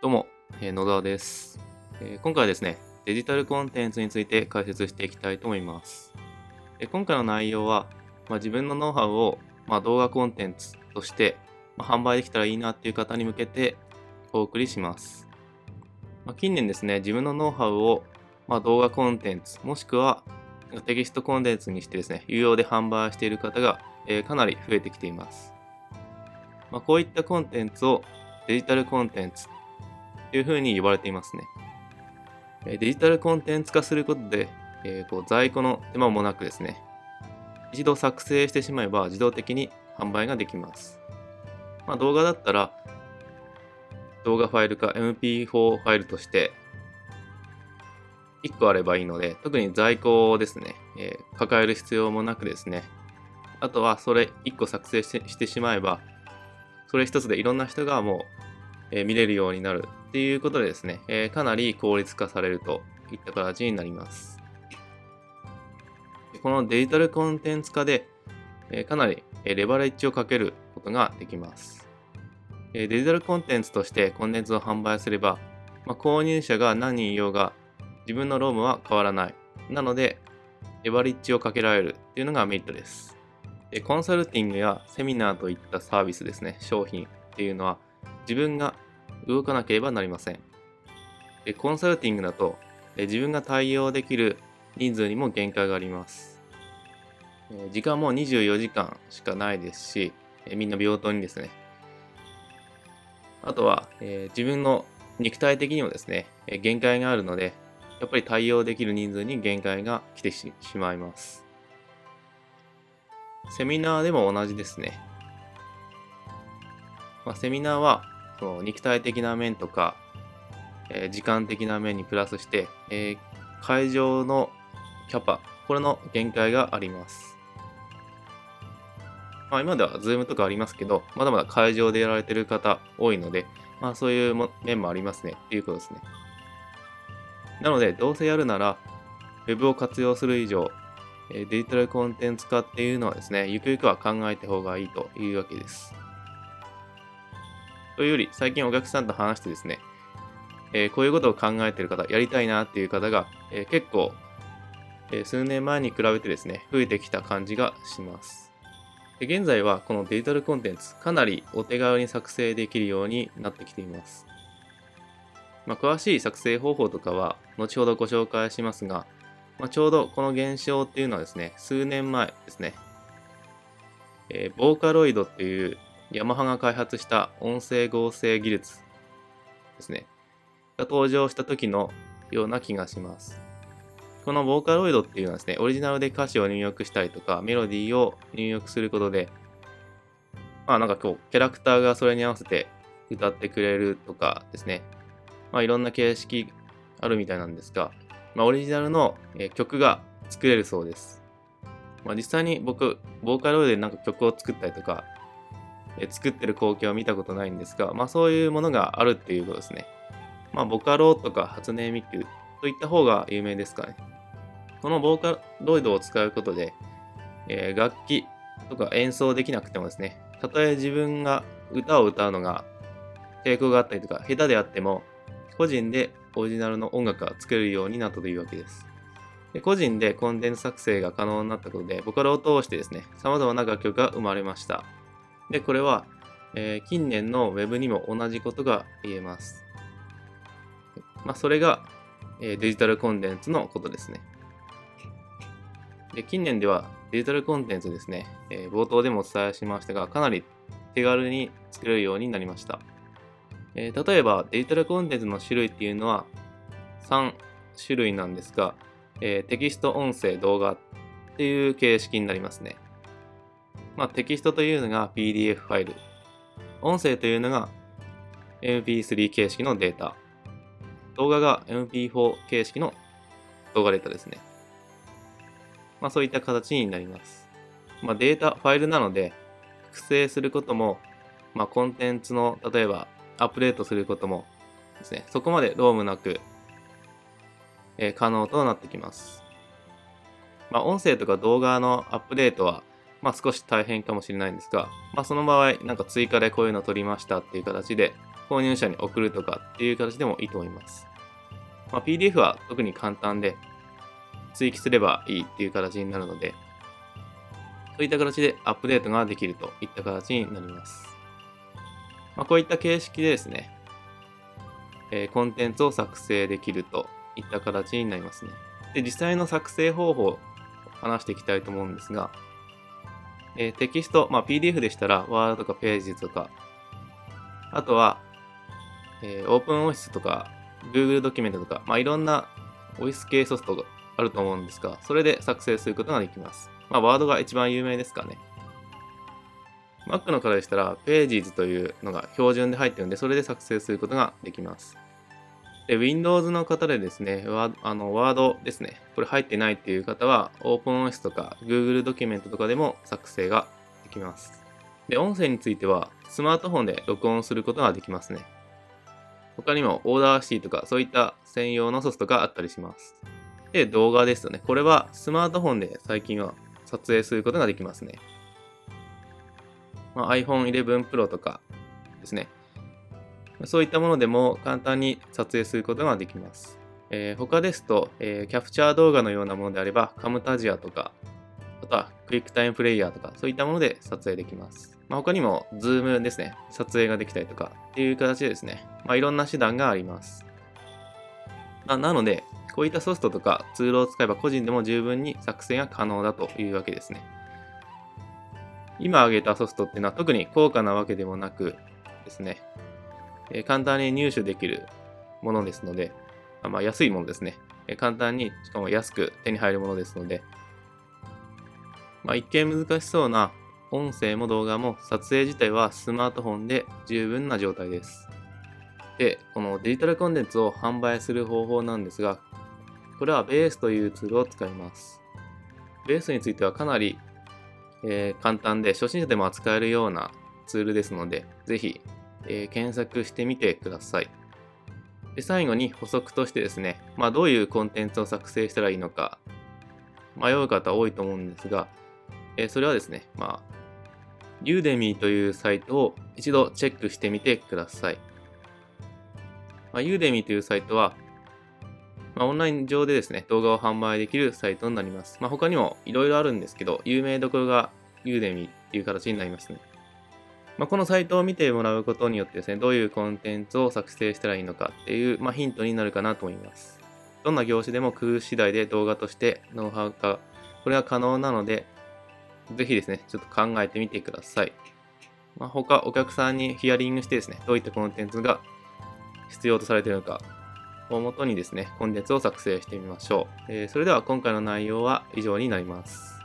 どうも、えー野沢です、えー今回はですね、デジタルコンテンツについて解説していきたいと思います。えー今回の内容は、まあ、自分のノウハウを、まあ、動画コンテンツとして、まあ販売できたらいいなっていう方に向けてお送りします。まあ近年ですね、自分のノウハウを、まあ、動画コンテンツ、もしくはテキストコンテンツにしてですね、有料で販売している方が、えーかなり増えてきています。まあ、こういったコンテンツをデジタルコンテンツいうふうに呼ばれていますね。デジタルコンテンツ化することで、えーこう在庫の手間もなくですね、一度作成してしまえば自動的に販売ができます。まあ、動画だったら、動画ファイルか MP4 ファイルとして1個あればいいので、特に在庫をですね、えー抱える必要もなくですね、あとはそれ1個作成してしまえば、それ一つでいろんな人がもう、え見れるようになるっていうことでですね、えかなり効率化されるといった形になります。このデジタルコンテンツ化で、えかなりレバレッジをかけることができます。えデジタルコンテンツとしてコンテンツを販売すれば、まあ、購入者が何人いようが自分のロームは変わらない。なので、レバレッジをかけられるっていうのがメリットです。でコンサルティングやセミナーといったサービスですね、商品っていうのは自分が動かなければなりません。コンサルティングだと自分が対応できる人数にも限界があります。時間も24時間しかないですし、みんな平等にですね。あとは、自分の肉体的にもですね、限界があるので、やっぱり対応できる人数に限界が来てしまいます。セミナーでも同じですね。まあ、セミナーはその肉体的な面とか、えー時間的な面にプラスして、えー会場のキャパ、これの限界があります。まあ、今では Zoom とかありますけど、まだまだ会場でやられてる方多いので、まあ、そういう面もありますねっていうことですね。なので、どうせやるなら、Web を活用する以上、デジタルコンテンツ化っていうのはですね、ゆくゆくは考えた方がいいというわけです。というより、最近お客さんと話してですね、えーこういうことを考えてる方、やりたいなっていう方が、えー結構、えー数年前に比べてですね、増えてきた感じがします。で現在はこのデジタルコンテンツ、かなりお手軽に作成できるようになってきています。まあ、詳しい作成方法とかは後ほどご紹介しますが、まあ、ちょうどこの現象っていうのはですね、数年前ですね、えボーカロイドっていうヤマハが開発した音声合成技術ですね、が登場した時のような気がします。このボーカロイドっていうのはですね、オリジナルで歌詞を入力したりとか、メロディーを入力することで、まあなんかこう、キャラクターがそれに合わせて歌ってくれるとかですね、まあいろんな形式あるみたいなんですが、まあオリジナルの曲が作れるそうです。まあ実際に僕、ボーカロイドでなんか曲を作ったりとか、作ってる光景は見たことないんですが、まあそういうものがあるっていうことですね。まあボカロとか初音ミクといった方が有名ですかね。このボーカロイドを使うことで、えー楽器とか演奏できなくてもですね、たとえ自分が歌を歌うのが抵抗があったりとか、下手であっても、個人でオリジナルの音楽が作れるようになったというわけです。で個人でコンテンツ作成が可能になったことで、ボカロを通してですね、様々な楽曲が生まれました。で、これは、えー近年の Web にも同じことが言えます。まあ、それが、えーデジタルコンテンツのことですね。で近年ではデジタルコンテンツですね、えー冒頭でもお伝えしましたが、かなり手軽に作れるようになりました。えー例えばデジタルコンテンツの種類っていうのは3種類なんですが、えーテキスト、音声、動画っていう形式になりますね。まあ、テキストというのが PDF ファイル。音声というのが MP3 形式のデータ。動画が MP4 形式の動画データですね。まあ、そういった形になります。まあ、データ、ファイルなので、複製することも、まあ、コンテンツの、例えば、アップデートすることもですね、そこまでロームなく、えー可能となってきます。まあ、音声とか動画のアップデートは、まあ、少し大変かもしれないんですが、まあ、その場合、なんか追加でこういうの撮りましたっていう形で、購入者に送るとかっていう形でもいいと思います。まあ、PDF は特に簡単で、追記すればいいっていう形になるので、そういった形でアップデートができるといった形になります。まあ、こういった形式でですね、えー、コンテンツを作成できるといった形になりますね。で、実際の作成方法を話していきたいと思うんですが、えー、テキスト、まあ、PDF でしたら Word とか Page とか、あとは、えー、OpenOffice とか Google ドキュメントとか、まあ、いろんなオフィス系ソフトがあると思うんですが、それで作成することができます。まあ、ワードが一番有名ですかね。Mac の方でしたら、Pages というのが標準で入ってるんで、それで作成することができます。で、Windows の方でですね、ワあのワードですね、これ入ってないっていう方は、OpenOffice とか Google ドキュメントとかでも作成ができます。で、音声については、スマートフォンで録音することができますね。他にも、 Audacity とか、そういった専用のソフトがあったりします。で、動画ですよね。これはスマートフォンで最近は撮影することができますね。まあ、iPhone 11 Pro とかですね。そういったものでも簡単に撮影することができます。えー、他ですと、えー、キャプチャー動画のようなものであれば、 Camtasia とか、あとは QuickTime Player とか、そういったもので撮影できます。まあ、他にも、 Zoom ですね、撮影ができたりとかっていう形でですね、まあ、いろんな手段があります。まあ、なので、こういったソフトとかツールを使えば個人でも十分に作成が可能だというわけですね。今挙げたソフトっていうのは特に高価なわけでもなくですね、え簡単に入手できるものですので、まあ、安いものですね、え簡単にしかも安く手に入るものですので、まあ、一見難しそうな音声も動画も撮影自体はスマートフォンで十分な状態です。で、このデジタルコンテンツを販売する方法なんですが、これはベースというツールを使います。ベースについてはかなりえー、簡単で初心者でも扱えるようなツールですので、ぜひ、えー、検索してみてください。で最後に補足としてですね、まあ、どういうコンテンツを作成したらいいのか迷う方多いと思うんですが、えー、それはですね、まあ、ユーデミーというサイトを一度チェックしてみてください。まあ、ユーデミーというサイトは、まあ、オンライン上でですね、動画を販売できるサイトになります。まあ、他にもいろいろあるんですけど、有名どころがユーデミっていう形になりますね。まあ、このサイトを見てもらうことによってですね、どういうコンテンツを作成したらいいのかっていう、まあ、ヒントになるかなと思います。どんな業種でも工夫次第で動画としてノウハウ化、これは可能なので、ぜひですね、ちょっと考えてみてください。まあ、他、お客さんにヒアリングしてですね、どういったコンテンツが必要とされているのか、をもとにですね、コンテンツを作成してみましょう。えー、それでは今回の内容は以上になります。